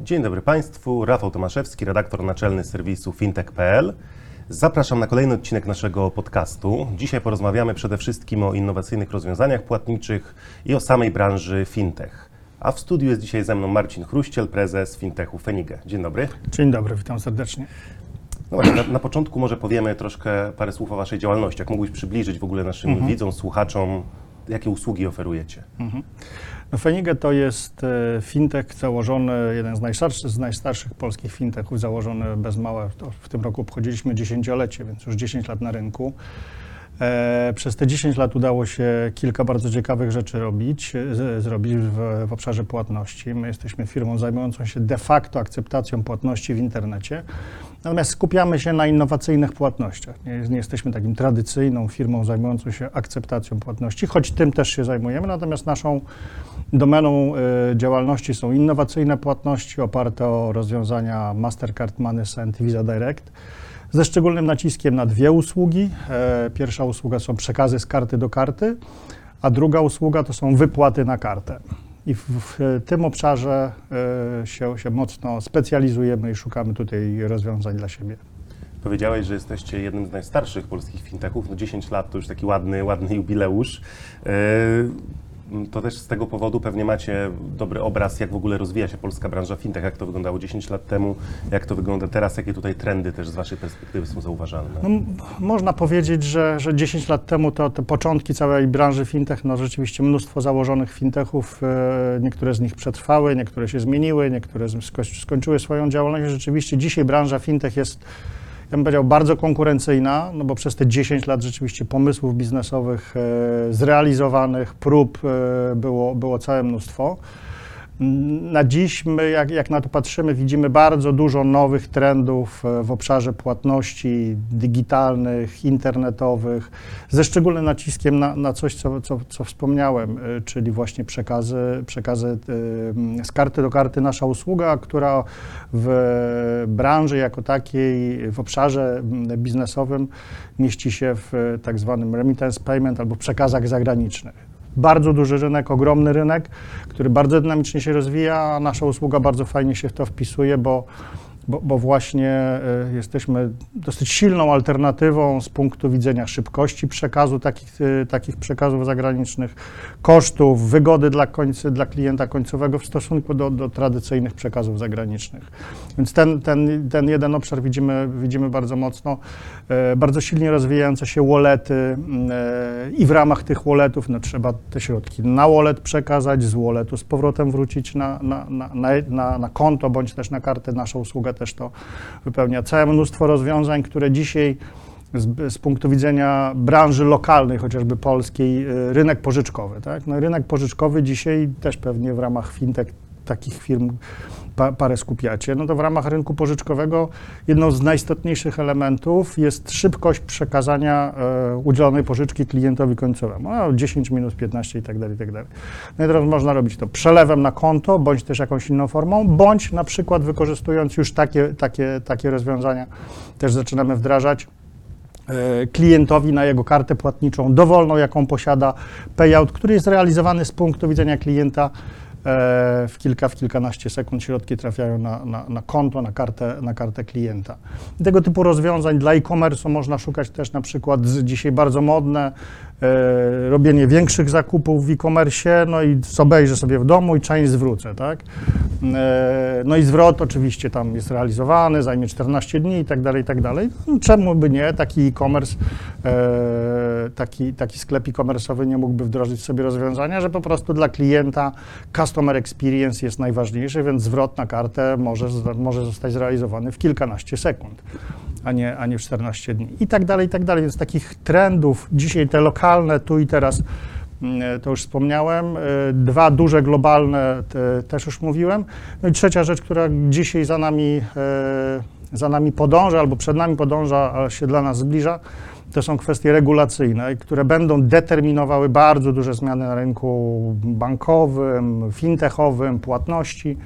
Dzień dobry Państwu, Rafał Tomaszewski, redaktor naczelny serwisu fintech.pl. Zapraszam na kolejny odcinek naszego podcastu. Dzisiaj porozmawiamy przede wszystkim o innowacyjnych rozwiązaniach płatniczych i o samej branży fintech. A w studiu jest dzisiaj ze mną Marcin Chruściel, prezes fintechu Fenige. Dzień dobry. Dzień dobry, witam serdecznie. No właśnie, na, na początku może powiemy troszkę parę słów o Waszej działalności. Jak mógłbyś przybliżyć w ogóle naszym widzom, słuchaczom, jakie usługi oferujecie? No Fenige to jest e, fintech założony, jeden z najstarszych, z najstarszych polskich fintechów, założony bez mała, w tym roku obchodziliśmy dziesięciolecie, więc już 10 lat na rynku. E, Przez te 10 lat udało się kilka bardzo ciekawych rzeczy robić, e, z, zrobić w, w obszarze płatności. My jesteśmy firmą zajmującą się de facto akceptacją płatności w internecie, natomiast skupiamy się na innowacyjnych płatnościach. Nie, nie jesteśmy takim tradycyjną firmą zajmującą się akceptacją płatności, choć tym też się zajmujemy, natomiast naszą Domeną y, działalności są innowacyjne płatności oparte o rozwiązania Mastercard, MoneySend Visa Direct, ze szczególnym naciskiem na dwie usługi. E, Pierwsza usługa są przekazy z karty do karty, a druga usługa to są wypłaty na kartę. I w, w tym obszarze e, się, się mocno specjalizujemy i szukamy tutaj rozwiązań dla siebie. Powiedziałeś, że jesteście jednym z najstarszych polskich fintechów. No 10 lat to już taki ładny, ładny jubileusz. Yy, To też z tego powodu pewnie macie dobry obraz, jak w ogóle rozwija się polska branża fintech, jak to wyglądało 10 lat temu, jak to wygląda teraz, jakie tutaj trendy też z Waszej perspektywy są zauważalne. No, można powiedzieć, że, że 10 lat temu to te początki całej branży fintech, no rzeczywiście mnóstwo założonych fintechów, e, niektóre z nich przetrwały, niektóre się zmieniły, niektóre skończyły swoją działalność. Rzeczywiście dzisiaj branża fintech jest, ja bym powiedział, bardzo konkurencyjna, no bo przez te 10 lat rzeczywiście pomysłów biznesowych e, zrealizowanych, prób e, było, było całe mnóstwo. Na dziś my, jak, jak na to patrzymy, widzimy bardzo dużo nowych trendów e, w obszarze płatności digitalnych, internetowych, ze szczególnym naciskiem na, na coś, co, co, co wspomniałem, e, czyli właśnie przekazy, przekazy e, z karty do karty. Nasza usługa, która w branży jako takiej, w obszarze biznesowym mieści się w tak zwanym remittance payment albo przekazach zagranicznych bardzo duży rynek, ogromny rynek, który bardzo dynamicznie się rozwija, a nasza usługa bardzo fajnie się w to wpisuje, bo, bo, bo właśnie y, jesteśmy dosyć silną alternatywą z punktu widzenia szybkości przekazu takich, y, takich przekazów zagranicznych, kosztów, wygody dla, końcy, dla klienta końcowego w stosunku do, do tradycyjnych przekazów zagranicznych. Więc ten, ten, ten jeden obszar widzimy, widzimy bardzo mocno. E, Bardzo silnie rozwijające się wallety e, i w ramach tych walletów no, trzeba te środki na wallet przekazać, z walletu z powrotem wrócić na, na, na, na, na, konto bądź też na kartę. Nasza usługa też to wypełnia. Całe mnóstwo rozwiązań, które dzisiaj z, z punktu widzenia branży lokalnej, chociażby polskiej, e, rynek pożyczkowy. Tak? No, rynek pożyczkowy dzisiaj też pewnie w ramach fintech takich firm pa, parę skupiacie, no to w ramach rynku pożyczkowego jedną z najistotniejszych elementów jest szybkość przekazania e, udzielonej pożyczki klientowi końcowemu. No, 10 minut, 15 i tak dalej, i tak dalej. No i teraz można robić to przelewem na konto, bądź też jakąś inną formą, bądź na przykład wykorzystując już takie, takie, takie rozwiązania, też zaczynamy wdrażać e, klientowi na jego kartę płatniczą, dowolną, jaką posiada, payout, który jest realizowany z punktu widzenia klienta w kilka, w kilkanaście sekund środki trafiają na, na, na konto, na kartę, na kartę klienta. Tego typu rozwiązań dla e-commerce można szukać też na przykład dzisiaj bardzo modne, e, robienie większych zakupów w e-commerce, no i obejrzę sobie w domu i część zwrócę, tak? E, no i zwrot oczywiście tam jest realizowany, zajmie 14 dni i tak dalej, i tak dalej. No, Czemu by nie? Taki e-commerce, e, taki, taki sklep e-commerce'owy nie mógłby wdrożyć sobie rozwiązania, że po prostu dla klienta customer experience jest najważniejszy, więc zwrot na kartę może, może zostać zrealizowany w kilkanaście sekund, a nie, a nie w 14 dni. I tak dalej, i tak dalej. Więc takich trendów dzisiaj te lokalne, tu i teraz, mm, to już wspomniałem. Y, Dwa duże globalne te, też już mówiłem. No i trzecia rzecz, która dzisiaj za nami, e, za nami podąża albo przed nami podąża, a się dla nas zbliża, to są kwestie regulacyjne, które będą determinowały bardzo duże zmiany na rynku bankowym, fintechowym, płatności.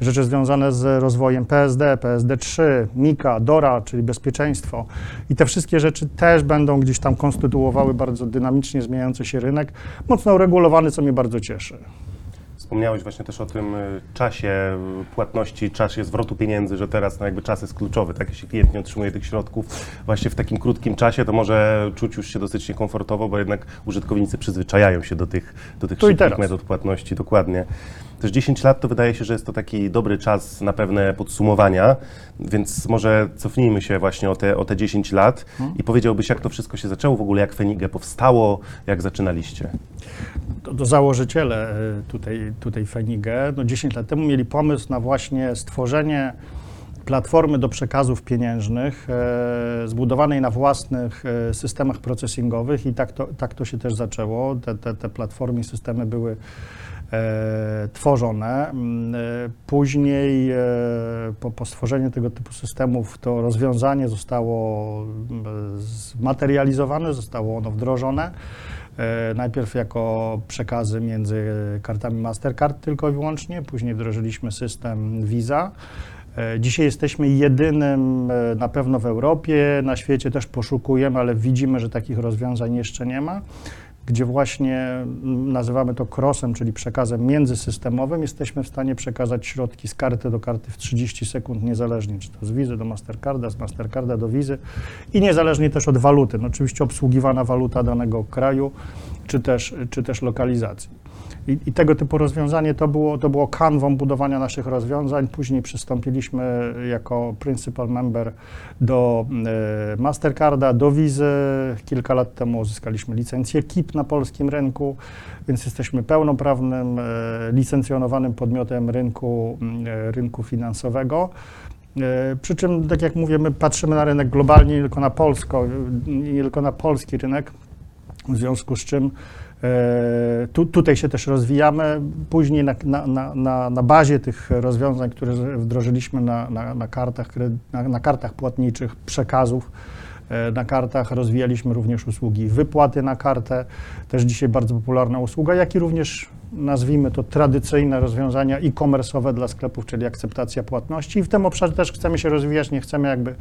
Rzeczy związane z rozwojem PSD, PSD3, MIKA, DORA, czyli bezpieczeństwo. I te wszystkie rzeczy też będą gdzieś tam konstytuowały bardzo dynamicznie zmieniający się rynek, mocno uregulowany, co mnie bardzo cieszy. Wspomniałeś właśnie też o tym y, czasie płatności, czasie zwrotu pieniędzy, że teraz no jakby czas jest kluczowy, tak? Jeśli klient nie otrzymuje tych środków właśnie w takim krótkim czasie, to może czuć już się dosyć niekomfortowo, bo jednak użytkownicy przyzwyczajają się do tych, do tych Tu szybkich metod płatności, dokładnie. Też 10 lat to wydaje się, że jest to taki dobry czas na pewne podsumowania, więc może cofnijmy się właśnie o te, o te 10 lat i powiedziałbyś, jak to wszystko się zaczęło, w ogóle jak Fenige powstało, jak zaczynaliście. to, to założyciele e, tutaj, tutaj Fenige no 10 lat temu mieli pomysł na właśnie stworzenie platformy do przekazów pieniężnych e, zbudowanej na własnych e, systemach procesingowych i tak to, tak to się też zaczęło. Te, te, te platformy i systemy były tworzone. Mm, e, Później e, po, po stworzeniu tego typu systemów to rozwiązanie zostało mm, zmaterializowane, zostało ono wdrożone. E, Najpierw jako przekazy między kartami Mastercard tylko i wyłącznie, później wdrożyliśmy system Visa. E, Dzisiaj jesteśmy jedynym e, na pewno w Europie, na świecie też poszukujemy, ale widzimy, że takich rozwiązań jeszcze nie ma, gdzie właśnie mm, nazywamy to crossem, czyli przekazem międzysystemowym. Jesteśmy w stanie przekazać środki z karty do karty w 30 sekund niezależnie, czy to z Wizy do Mastercarda, z Mastercarda do Wizy i niezależnie też od waluty. No, oczywiście obsługiwana waluta danego kraju, czy też, czy też lokalizacji. I, I tego typu rozwiązanie to było, to było kanwą budowania naszych rozwiązań. Później przystąpiliśmy jako principal member do e, Mastercarda, do Wizy. Kilka lat temu uzyskaliśmy licencję KIP na polskim rynku, więc jesteśmy pełnoprawnym, e, licencjonowanym podmiotem rynku, e, rynku finansowego. Przy czym, tak jak mówię, my patrzymy na rynek globalnie, nie tylko na Polsko, nie tylko na polski rynek, w związku z czym tu, tutaj się też rozwijamy. Później na, na, na, na, bazie tych rozwiązań, które wdrożyliśmy na, na, na, kartach, na, na kartach płatniczych, przekazów, e, na kartach rozwijaliśmy również usługi wypłaty na kartę, też dzisiaj bardzo popularna usługa, jak i również nazwijmy to tradycyjne rozwiązania e-commerce'owe dla sklepów, czyli akceptacja płatności. I w tym obszarze też chcemy się rozwijać, nie chcemy jakby e,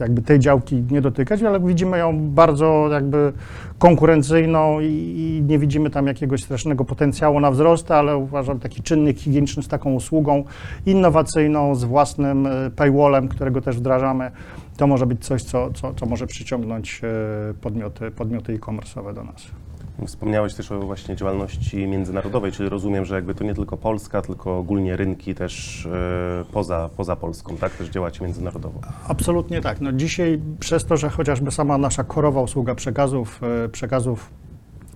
jakby tej działki nie dotykać, ale widzimy ją bardzo jakby konkurencyjną i, i nie widzimy tam jakiegoś strasznego potencjału na wzrost, ale uważam taki czynnik higieniczny z taką usługą innowacyjną, z własnym e, paywallem, którego też wdrażamy, to może być coś, co, co, co może przyciągnąć e, podmioty, podmioty e-commerce'owe do nas. Wspomniałeś też o właśnie działalności międzynarodowej, czyli rozumiem, że jakby to nie tylko Polska, tylko ogólnie rynki też e, poza, poza Polską, tak? Też działacie międzynarodowo. Absolutnie tak. No dzisiaj przez to, że chociażby sama nasza korowa usługa przekazów, e, przekazów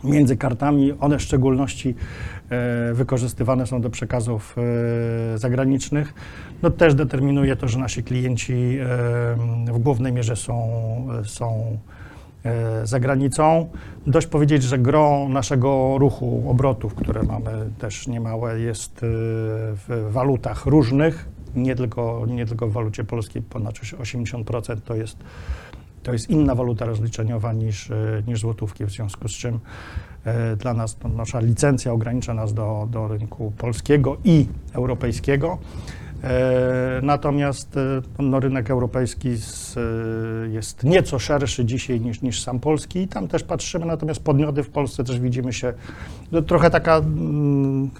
między kartami, one w szczególności e, wykorzystywane są do przekazów zagranicznych, no też determinuje to, że nasi klienci w głównej mierze są, są za granicą. Dość powiedzieć, że gro naszego ruchu obrotów, które mamy też niemałe, jest e, w walutach różnych, nie tylko, nie tylko w walucie polskiej, ponad 80% to jest, to jest inna waluta rozliczeniowa niż, e, niż złotówki, w związku z czym e, dla nas nasza licencja ogranicza nas do, do rynku polskiego i europejskiego. E, Natomiast e, no, rynek europejski z, e, jest nieco szerszy dzisiaj niż, niż sam polski i tam też patrzymy, natomiast podmioty w Polsce też widzimy się, no, trochę taka mm,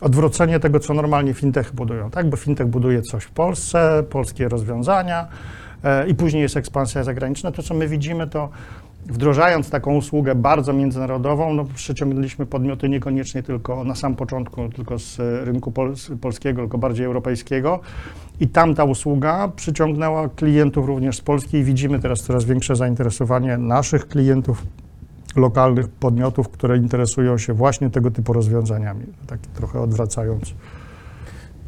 odwrócenie tego, co normalnie fintech budują, tak? Bo fintech buduje coś w Polsce, polskie rozwiązania i później jest ekspansja zagraniczna. To, co my widzimy, to wdrożając taką usługę bardzo międzynarodową, no, przyciągnęliśmy podmioty niekoniecznie tylko na sam początku, tylko z e, rynku pol polskiego, tylko bardziej europejskiego. I tam ta usługa przyciągnęła klientów również z Polski i widzimy teraz coraz większe zainteresowanie naszych klientów, lokalnych podmiotów, które interesują się właśnie tego typu rozwiązaniami. Tak trochę odwracając.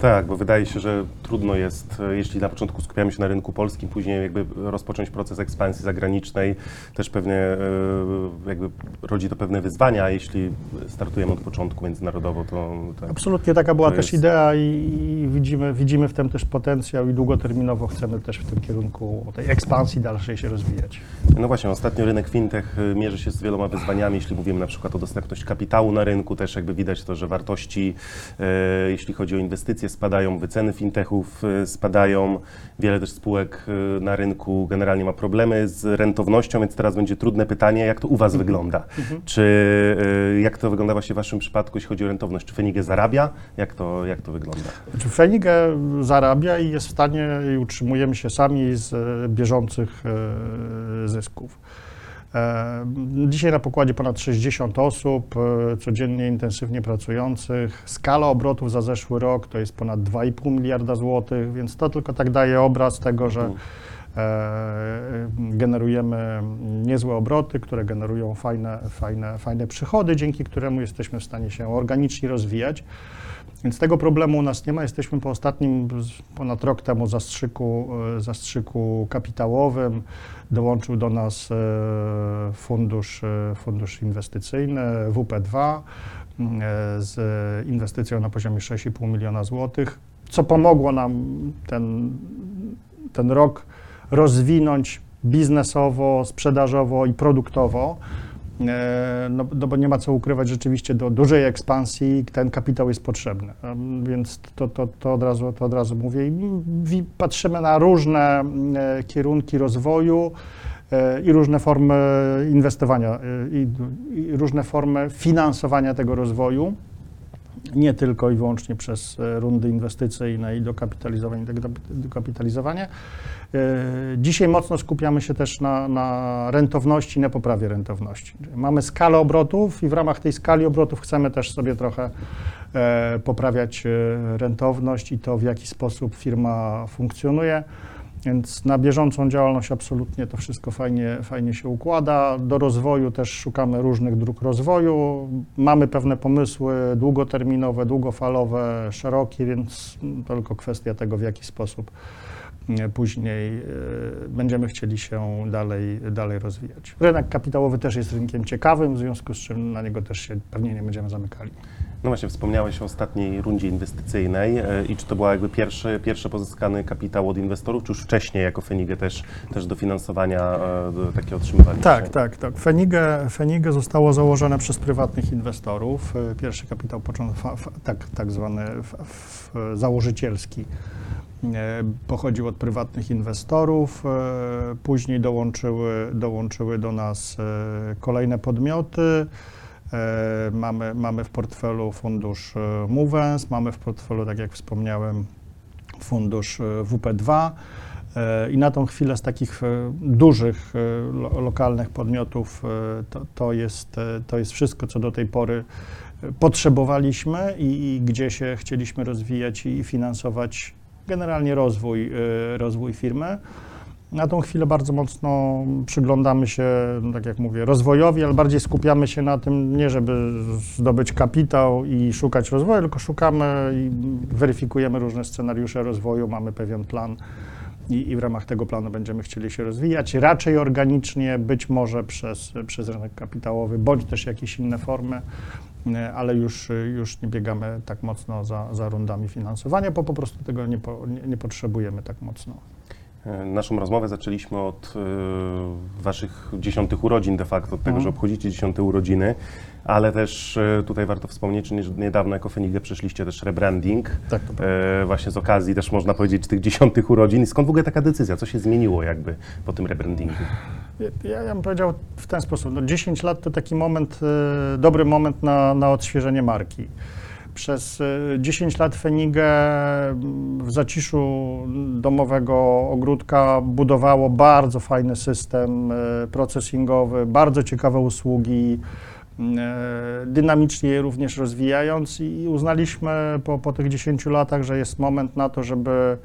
Tak, bo wydaje się, że trudno jest, e, jeśli na początku skupiamy się na rynku polskim, później jakby rozpocząć proces ekspansji zagranicznej, też pewnie e, jakby rodzi to pewne wyzwania, a jeśli startujemy od początku międzynarodowo, to tak. Absolutnie taka była To też jest- idea i, i widzimy, widzimy w tym też potencjał i długoterminowo chcemy też w tym kierunku tej ekspansji dalszej się rozwijać. No właśnie, ostatnio rynek fintech y, mierzy się z wieloma wyzwaniami, jeśli mówimy na przykład o dostępność kapitału na rynku, też jakby widać to, że wartości, e, jeśli chodzi o inwestycje, spadają, wyceny fintechów y, spadają, wiele też spółek y, na rynku generalnie ma problemy z rentownością, więc teraz będzie trudne pytanie, jak to u Was wygląda? Czy y, jak to wygląda właśnie w Waszym przypadku, jeśli chodzi o rentowność? Czy Fenige zarabia? Jak to, jak to wygląda? Znaczy Fenige zarabia i jest w stanie i utrzymujemy się sami z bieżących zysków. E, Dzisiaj na pokładzie ponad 60 osób, e, codziennie intensywnie pracujących. Skala obrotów za zeszły rok to jest ponad 2,5 miliarda złotych, więc to tylko tak daje obraz tego, że e, generujemy niezłe obroty, które generują fajne, fajne, fajne przychody, dzięki któremu jesteśmy w stanie się organicznie rozwijać. Więc tego problemu u nas nie ma. Jesteśmy po ostatnim, ponad rok temu, zastrzyku, e, zastrzyku kapitałowym. Dołączył do nas e, fundusz, e, fundusz inwestycyjny WP2 m, e, z inwestycją na poziomie 6,5 miliona złotych, co pomogło nam ten, ten rok rozwinąć biznesowo, sprzedażowo i produktowo. E, No, no bo nie ma co ukrywać, rzeczywiście do dużej ekspansji ten kapitał jest potrzebny. Em, Więc to, to, to, od, razu, to od razu mówię. I patrzymy na różne e, kierunki rozwoju e, i różne formy inwestowania e, i, i różne formy finansowania tego rozwoju. Nie tylko i wyłącznie przez e, rundy inwestycyjne i dokapitalizowanie, do- dokapitalizowanie. E, Dzisiaj mocno skupiamy się też na, na rentowności, na poprawie rentowności. Mamy skalę obrotów i w ramach tej skali obrotów chcemy też sobie trochę e, poprawiać rentowność i to, w jaki sposób firma funkcjonuje. Więc na bieżącą działalność absolutnie to wszystko fajnie, fajnie się układa. Do rozwoju też szukamy różnych dróg rozwoju. Mamy pewne pomysły długoterminowe, długofalowe, szerokie, więc tylko kwestia tego, w jaki sposób e, później e, będziemy chcieli się dalej, dalej rozwijać. Rynek kapitałowy też jest rynkiem ciekawym, w związku z czym na niego też się pewnie nie będziemy zamykali. No właśnie, wspomniałeś o ostatniej rundzie inwestycyjnej e, i czy to była jakby pierwszy, pierwszy pozyskany kapitał od inwestorów, czy już wcześniej jako Fenige też, też dofinansowania e, takie otrzymywaliście? Tak, tak, tak. Fenige zostało założone przez prywatnych inwestorów. E, Pierwszy kapitał tak, tak zwany założycielski pochodził od prywatnych inwestorów. Później dołączyły, dołączyły do nas kolejne podmioty. E, Mamy, mamy w portfelu fundusz e, Movens, mamy w portfelu, tak jak wspomniałem, fundusz e, WP2. E, I na tą chwilę z takich dużych lo, lokalnych podmiotów to, to, jest, to jest wszystko, co do tej pory potrzebowaliśmy i, i gdzie się chcieliśmy rozwijać i finansować generalnie rozwój, rozwój firmy. Na tą chwilę bardzo mocno przyglądamy się, no tak jak mówię, rozwojowi, ale bardziej skupiamy się na tym, nie żeby zdobyć kapitał i szukać rozwoju, tylko szukamy i weryfikujemy różne scenariusze rozwoju, mamy pewien plan i, i w ramach tego planu będziemy chcieli się rozwijać, raczej organicznie, być może przez, przez rynek kapitałowy, bądź też jakieś inne formy, e, ale już, już nie biegamy tak mocno za, za rundami finansowania, bo po prostu tego nie, po, nie, nie potrzebujemy tak mocno. Naszą rozmowę zaczęliśmy od e, Waszych dziesiątych urodzin de facto, od tego, Mhm. że obchodzicie dziesiąte urodziny, ale też e, tutaj warto wspomnieć, że nie- niedawno jako Fenige przeszliście też rebranding, Tak, e, właśnie z okazji też można powiedzieć tych dziesiątych urodzin. Skąd w ogóle taka decyzja? Co się zmieniło jakby po tym rebrandingu? Ja, ja bym powiedział w ten sposób. No 10 lat to taki moment, dobry moment na, na odświeżenie marki. Przez e, 10 lat Fenige m, w zaciszu domowego ogródka budowało bardzo fajny system e, procesingowy, bardzo ciekawe usługi, m, e, dynamicznie je również rozwijając i uznaliśmy po, po tych 10 latach, że jest moment na to, żeby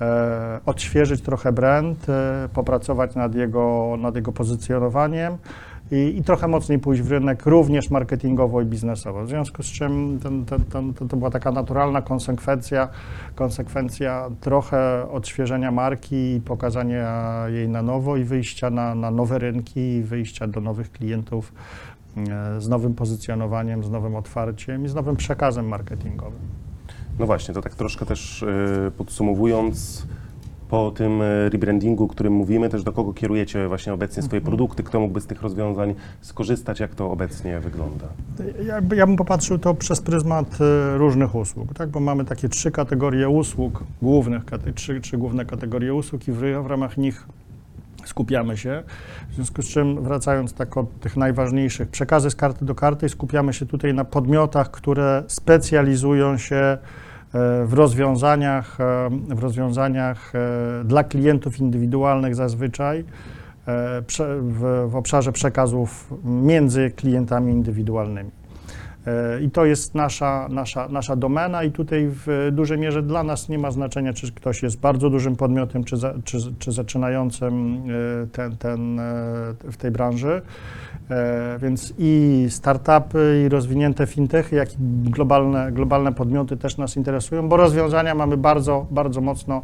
e, odświeżyć trochę brand, e, popracować nad jego, nad jego pozycjonowaniem i, i trochę mocniej pójść w rynek, również marketingowo i biznesowo. W związku z czym ten, ten, ten, to, to była taka naturalna konsekwencja, konsekwencja trochę odświeżenia marki i pokazania jej na nowo i wyjścia na, na nowe rynki, i wyjścia do nowych klientów e, z nowym pozycjonowaniem, z nowym otwarciem i z nowym przekazem marketingowym. No właśnie, to tak troszkę też e, podsumowując, po tym e, rebrandingu, o którym mówimy, też do kogo kierujecie właśnie obecnie swoje produkty, kto mógłby z tych rozwiązań skorzystać, jak to obecnie wygląda? Ja, ja bym popatrzył to przez pryzmat e, różnych usług, tak? bo mamy takie trzy kategorie usług, głównych, kate- trzy, trzy główne kategorie usług i w, w ramach nich skupiamy się. W związku z czym, wracając tak od tych najważniejszych, przekazy z karty do karty, skupiamy się tutaj na podmiotach, które specjalizują się w rozwiązaniach, e, w rozwiązaniach e, dla klientów indywidualnych zazwyczaj e, w, obszarze przekazów między klientami indywidualnymi. E, I to jest nasza, nasza, nasza domena, i tutaj w dużej mierze dla nas nie ma znaczenia, czy ktoś jest bardzo dużym podmiotem, czy, za, czy, czy zaczynającym e, ten, ten, e, w tej branży. E, Więc i startupy, i rozwinięte fintechy, jak i globalne, globalne podmioty też nas interesują, bo rozwiązania mamy bardzo, bardzo mocno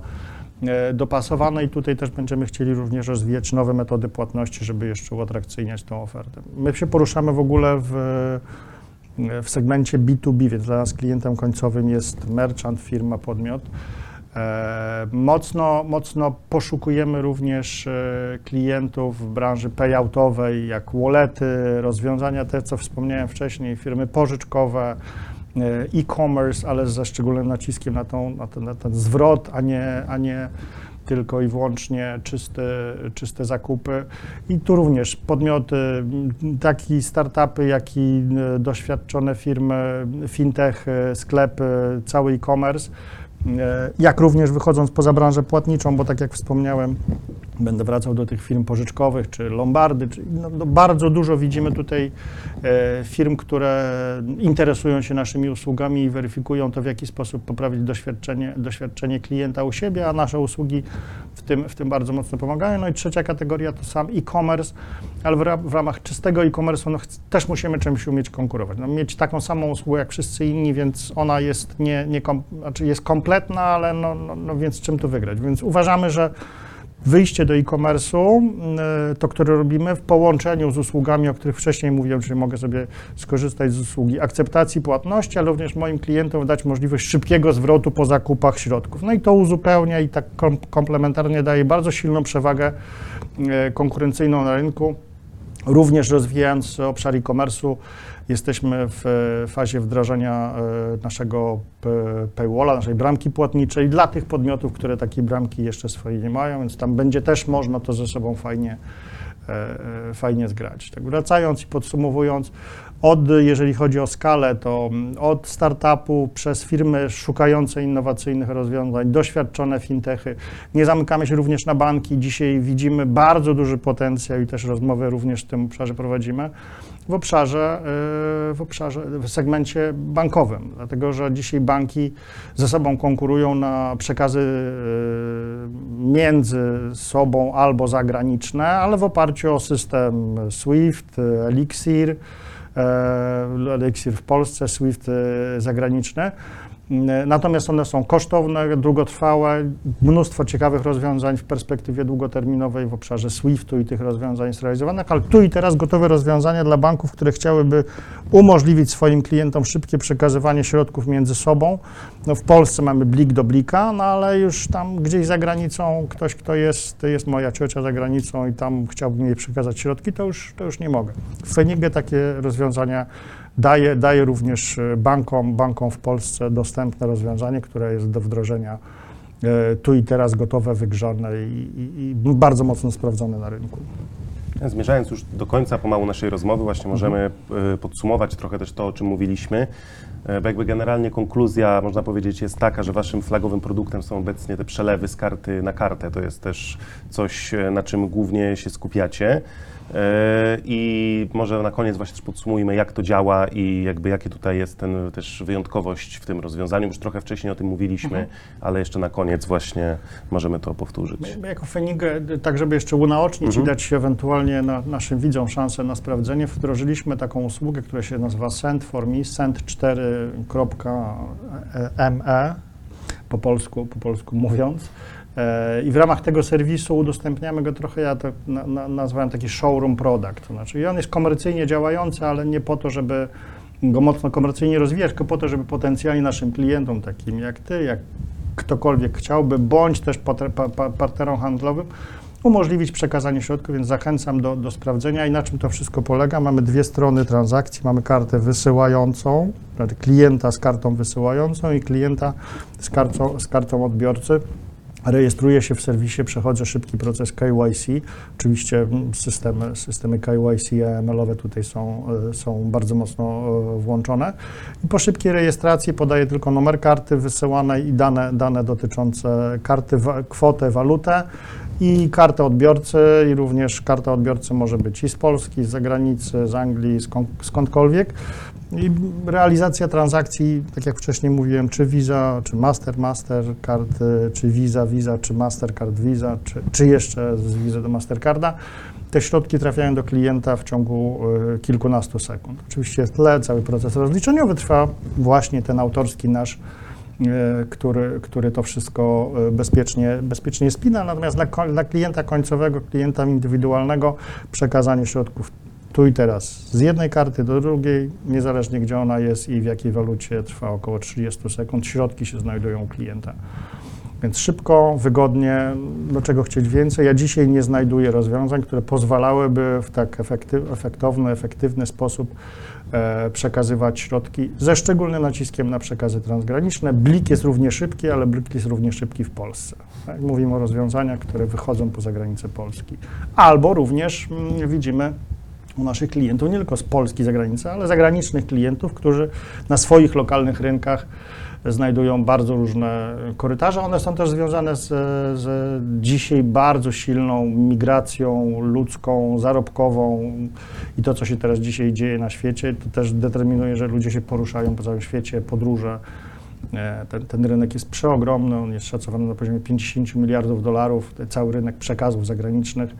e, dopasowane i tutaj też będziemy chcieli również rozwijać nowe metody płatności, żeby jeszcze uatrakcyjniać tą ofertę. My się poruszamy w ogóle w, w segmencie B2B, więc dla nas klientem końcowym jest merchant, firma, podmiot. E, Mocno, mocno poszukujemy również e, klientów w branży payoutowej, jak wallety, rozwiązania te, co wspomniałem wcześniej, firmy pożyczkowe, e, e-commerce, ale ze szczególnym naciskiem na, tą, na, ten, na ten zwrot, a nie, a nie tylko i wyłącznie czyste, czyste zakupy. I tu również podmioty, m, tak i startupy, jak i doświadczone firmy, fintech, sklepy, cały e-commerce. E, Jak również wychodząc poza branżę płatniczą, bo tak jak wspomniałem, będę wracał do tych firm pożyczkowych czy lombardy. Czy, no, no bardzo dużo widzimy tutaj e, firm, które interesują się naszymi usługami i weryfikują to, w jaki sposób poprawić doświadczenie, doświadczenie klienta u siebie, a nasze usługi w tym, w tym bardzo mocno pomagają. No i trzecia kategoria to sam e-commerce, ale w, w ramach czystego e-commerce'u no, też musimy czymś umieć konkurować. No, mieć taką samą usługę jak wszyscy inni, więc ona jest, nie, nie kom, znaczy jest kompletna, ale no, no, no więc czym tu wygrać? Więc uważamy, że wyjście do e-commerce'u, y, to które robimy w połączeniu z usługami, o których wcześniej mówiłem, czyli mogę sobie skorzystać z usługi akceptacji płatności, ale również moim klientom dać możliwość szybkiego zwrotu po zakupach środków. No i to uzupełnia i tak kom- komplementarnie daje bardzo silną przewagę y, konkurencyjną na rynku. Również rozwijając obszar e-commerce'u, jesteśmy w e, fazie wdrażania e, naszego p- paywalla, naszej bramki płatniczej dla tych podmiotów, które takiej bramki jeszcze swojej nie mają, więc tam będzie też można to ze sobą fajnie, e, e, fajnie zgrać. Tak wracając i podsumowując, od, jeżeli chodzi o skalę, to mm, od startupu przez firmy szukające innowacyjnych rozwiązań, doświadczone fintechy. Nie zamykamy się również na banki. Dzisiaj widzimy bardzo duży potencjał i też rozmowy również w tym obszarze prowadzimy. W obszarze, y, w obszarze, w segmencie bankowym, dlatego że dzisiaj banki ze sobą konkurują na przekazy y, między sobą albo zagraniczne, ale w oparciu o system SWIFT, Elixir, Elixir w Polsce, SWIFT e, zagraniczne. E, Natomiast one są kosztowne, długotrwałe, mnóstwo ciekawych rozwiązań w perspektywie długoterminowej w obszarze SWIFT-u i tych rozwiązań jest realizowanych, ale tu i teraz gotowe rozwiązania dla banków, które chciałyby umożliwić swoim klientom szybkie przekazywanie środków między sobą. No w Polsce mamy blik do blika, no ale już tam gdzieś za granicą ktoś, kto jest, jest moja ciocia za granicą i tam chciałbym jej przekazać środki, to już, to już nie mogę. W Fenigę takie rozwiązania daje, daje również e, bankom, bankom w Polsce dostępne rozwiązanie, które jest do wdrożenia e, tu i teraz gotowe, wygrzane i, i, i bardzo mocno sprawdzone na rynku. Zmierzając już do końca pomału naszej rozmowy, właśnie możemy e, podsumować trochę też to, o czym mówiliśmy. Bo jakby generalnie konkluzja, można powiedzieć, jest taka, że waszym flagowym produktem są obecnie te przelewy z karty na kartę. To jest też coś, na czym głównie się skupiacie. E, I może na koniec właśnie też podsumujmy, jak to działa i jakby jakie tutaj jest ten też wyjątkowość w tym rozwiązaniu. Już trochę wcześniej o tym mówiliśmy, ale jeszcze na koniec właśnie możemy to powtórzyć. My jako Fenigę, tak żeby jeszcze unaocznić Mhm. i dać ewentualnie na, naszym widzom szansę na sprawdzenie, wdrożyliśmy taką usługę, która się nazywa Send for Me, send4.me, po polsku, po polsku mówiąc. E, I w ramach tego serwisu udostępniamy go trochę, ja to na, na, nazwałem taki showroom product. Znaczy, i on jest komercyjnie działający, ale nie po to, żeby go mocno komercyjnie rozwijać, tylko po to, żeby potencjalnie naszym klientom, takim jak ty, jak ktokolwiek chciałby, bądź też partnerom handlowym, umożliwić przekazanie środków, więc zachęcam do, do sprawdzenia. I na czym to wszystko polega? Mamy dwie strony transakcji. Mamy kartę wysyłającą, klienta z kartą wysyłającą i klienta z kartą, z kartą odbiorcy. Rejestruję się w serwisie, przechodzę szybki proces KYC. Oczywiście mm, systemy, systemy KYC i AML-owe tutaj są, e, są bardzo mocno e, włączone. I po szybkiej rejestracji podaję tylko numer karty wysyłanej i dane, dane dotyczące karty, kwotę, walutę i kartę odbiorcy i również karta odbiorcy może być i z Polski, z zagranicy, z Anglii, skąd, skądkolwiek. I realizacja transakcji, tak jak wcześniej mówiłem, czy Visa, czy Master, Mastercard, y, czy Visa, Visa, czy Mastercard, Visa, czy, czy jeszcze z Visa do Mastercarda, te środki trafiają do klienta w ciągu y, kilkunastu sekund. Oczywiście w tle cały proces rozliczeniowy trwa właśnie ten autorski nasz, y, który, który to wszystko bezpiecznie, bezpiecznie spina, natomiast dla, dla klienta końcowego, klienta indywidualnego przekazanie środków tu i teraz z jednej karty do drugiej, niezależnie gdzie ona jest i w jakiej walucie, trwa około 30 sekund. Środki się znajdują u klienta. Więc szybko, wygodnie, do czego chcieć więcej. Ja dzisiaj nie znajduję rozwiązań, które pozwalałyby w tak efektowny, efektywny sposób e, przekazywać środki, ze szczególnym naciskiem na przekazy transgraniczne. Blik jest równie szybki, ale Blik jest równie szybki w Polsce. Tak? Mówimy o rozwiązaniach, które wychodzą poza granice Polski. Albo również mm, widzimy u naszych klientów, nie tylko z Polski zagranicy, ale zagranicznych klientów, którzy na swoich lokalnych rynkach znajdują bardzo różne korytarze. One są też związane z, z dzisiaj bardzo silną migracją ludzką, zarobkową i to, co się teraz dzisiaj dzieje na świecie, to też determinuje, że ludzie się poruszają po całym świecie, podróże. E, Ten, ten rynek jest przeogromny, on jest szacowany na poziomie 50 miliardów dolarów, cały rynek przekazów zagranicznych,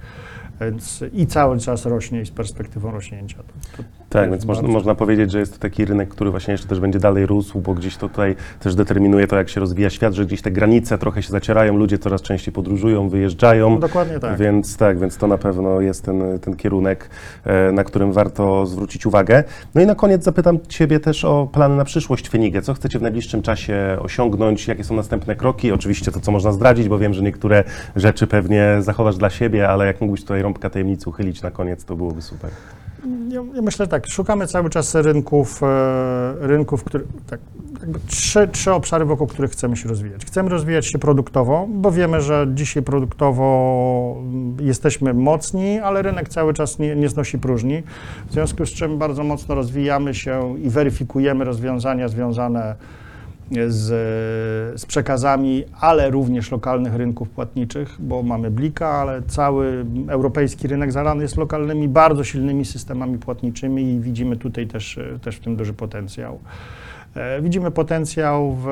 więc i cały czas rośnie i z perspektywą rośnięcia. To, to Tak, więc można, bardzo- można powiedzieć, że jest to taki rynek, który właśnie jeszcze też będzie dalej rósł, bo gdzieś to tutaj też determinuje to, jak się rozwija świat, że gdzieś te granice trochę się zacierają, ludzie coraz częściej podróżują, wyjeżdżają. Dokładnie tak. Więc tak, więc to na pewno jest ten, ten kierunek, e, na którym warto zwrócić uwagę. No i na koniec zapytam Ciebie też o plany na przyszłość Fenigę. Co chcecie w najbliższym czasie osiągnąć? Jakie są następne kroki? Oczywiście to, co można zdradzić, bo wiem, że niektóre rzeczy pewnie zachowasz dla siebie, ale jak mógłbyś tutaj rąbka tajemnicy uchylić na koniec, to byłoby super. Ja, ja myślę tak, szukamy cały czas rynków, e, rynków, które, tak, trzy, trzy obszary, wokół których chcemy się rozwijać. Chcemy rozwijać się produktowo, bo wiemy, że dzisiaj produktowo mm, jesteśmy mocni, ale rynek cały czas nie, nie znosi próżni, w związku z czym bardzo mocno rozwijamy się i weryfikujemy rozwiązania związane z, z przekazami, ale również lokalnych rynków płatniczych, bo mamy Blika, ale cały europejski rynek zalany jest lokalnymi, bardzo silnymi systemami płatniczymi i widzimy tutaj też, też w tym duży potencjał. E, Widzimy potencjał w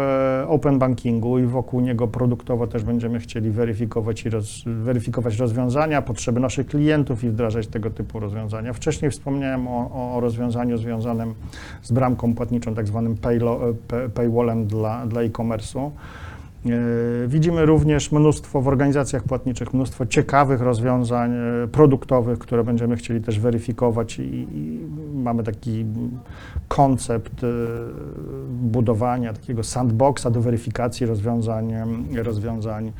open bankingu i wokół niego produktowo też będziemy chcieli weryfikować, i roz, weryfikować rozwiązania, potrzeby naszych klientów i wdrażać tego typu rozwiązania. Wcześniej wspomniałem o, o rozwiązaniu związanym z bramką płatniczą, tak zwanym pay- paywallem dla, dla e-commerce'u. E, Widzimy również mnóstwo w organizacjach płatniczych, mnóstwo ciekawych rozwiązań e, produktowych, które będziemy chcieli też weryfikować i, i mamy taki koncept e, budowania takiego sandboxa do weryfikacji rozwiązań, rozwiązań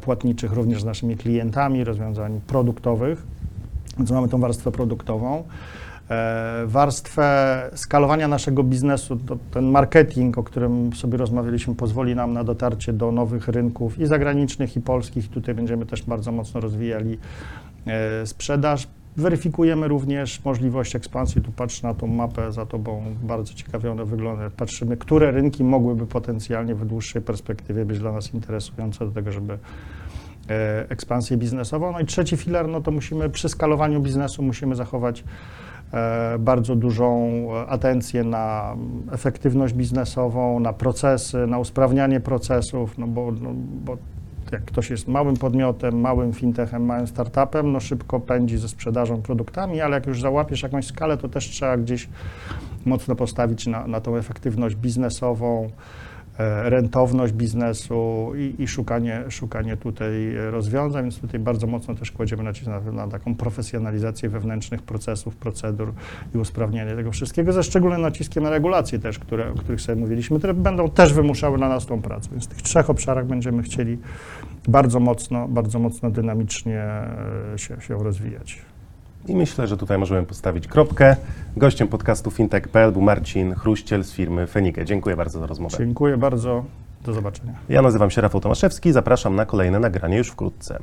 płatniczych również z naszymi klientami, rozwiązań produktowych. Więc mamy tą warstwę produktową. E, Warstwę skalowania naszego biznesu, ten marketing, o którym sobie rozmawialiśmy, pozwoli nam na dotarcie do nowych rynków i zagranicznych, i polskich. Tutaj będziemy też bardzo mocno rozwijali e, sprzedaż. Weryfikujemy również możliwość ekspansji. Tu patrzę na tą mapę za tobą, bardzo ciekawie ona wygląda. Patrzymy, które rynki mogłyby potencjalnie w dłuższej perspektywie być dla nas interesujące do tego, żeby e, ekspansję biznesową. No i trzeci filar, no to musimy przy skalowaniu biznesu musimy zachować bardzo dużą e, atencję na efektywność biznesową, na procesy, na usprawnianie procesów, no bo, no, bo jak ktoś jest małym podmiotem, małym fintechem, małym startupem, no szybko pędzi ze sprzedażą produktami, ale jak już załapiesz jakąś skalę, to też trzeba gdzieś mocno postawić na, na tą efektywność biznesową, e, rentowność biznesu i, i szukanie, szukanie tutaj e, rozwiązań, więc tutaj bardzo mocno też kładziemy nacisk na, na taką profesjonalizację wewnętrznych procesów, procedur i usprawnienie tego wszystkiego, ze szczególnym naciskiem na regulacje też, które, o których sobie mówiliśmy, które będą też wymuszały na nas tą pracę. Więc w tych trzech obszarach będziemy chcieli bardzo mocno, bardzo mocno dynamicznie e, się, się rozwijać. I myślę, że tutaj możemy postawić kropkę. Gościem podcastu fintech.pl był Marcin Chruściel z firmy Fenike. Dziękuję bardzo za rozmowę. Dziękuję bardzo. Do zobaczenia. Ja nazywam się Rafał Tomaszewski. Zapraszam na kolejne nagranie już wkrótce.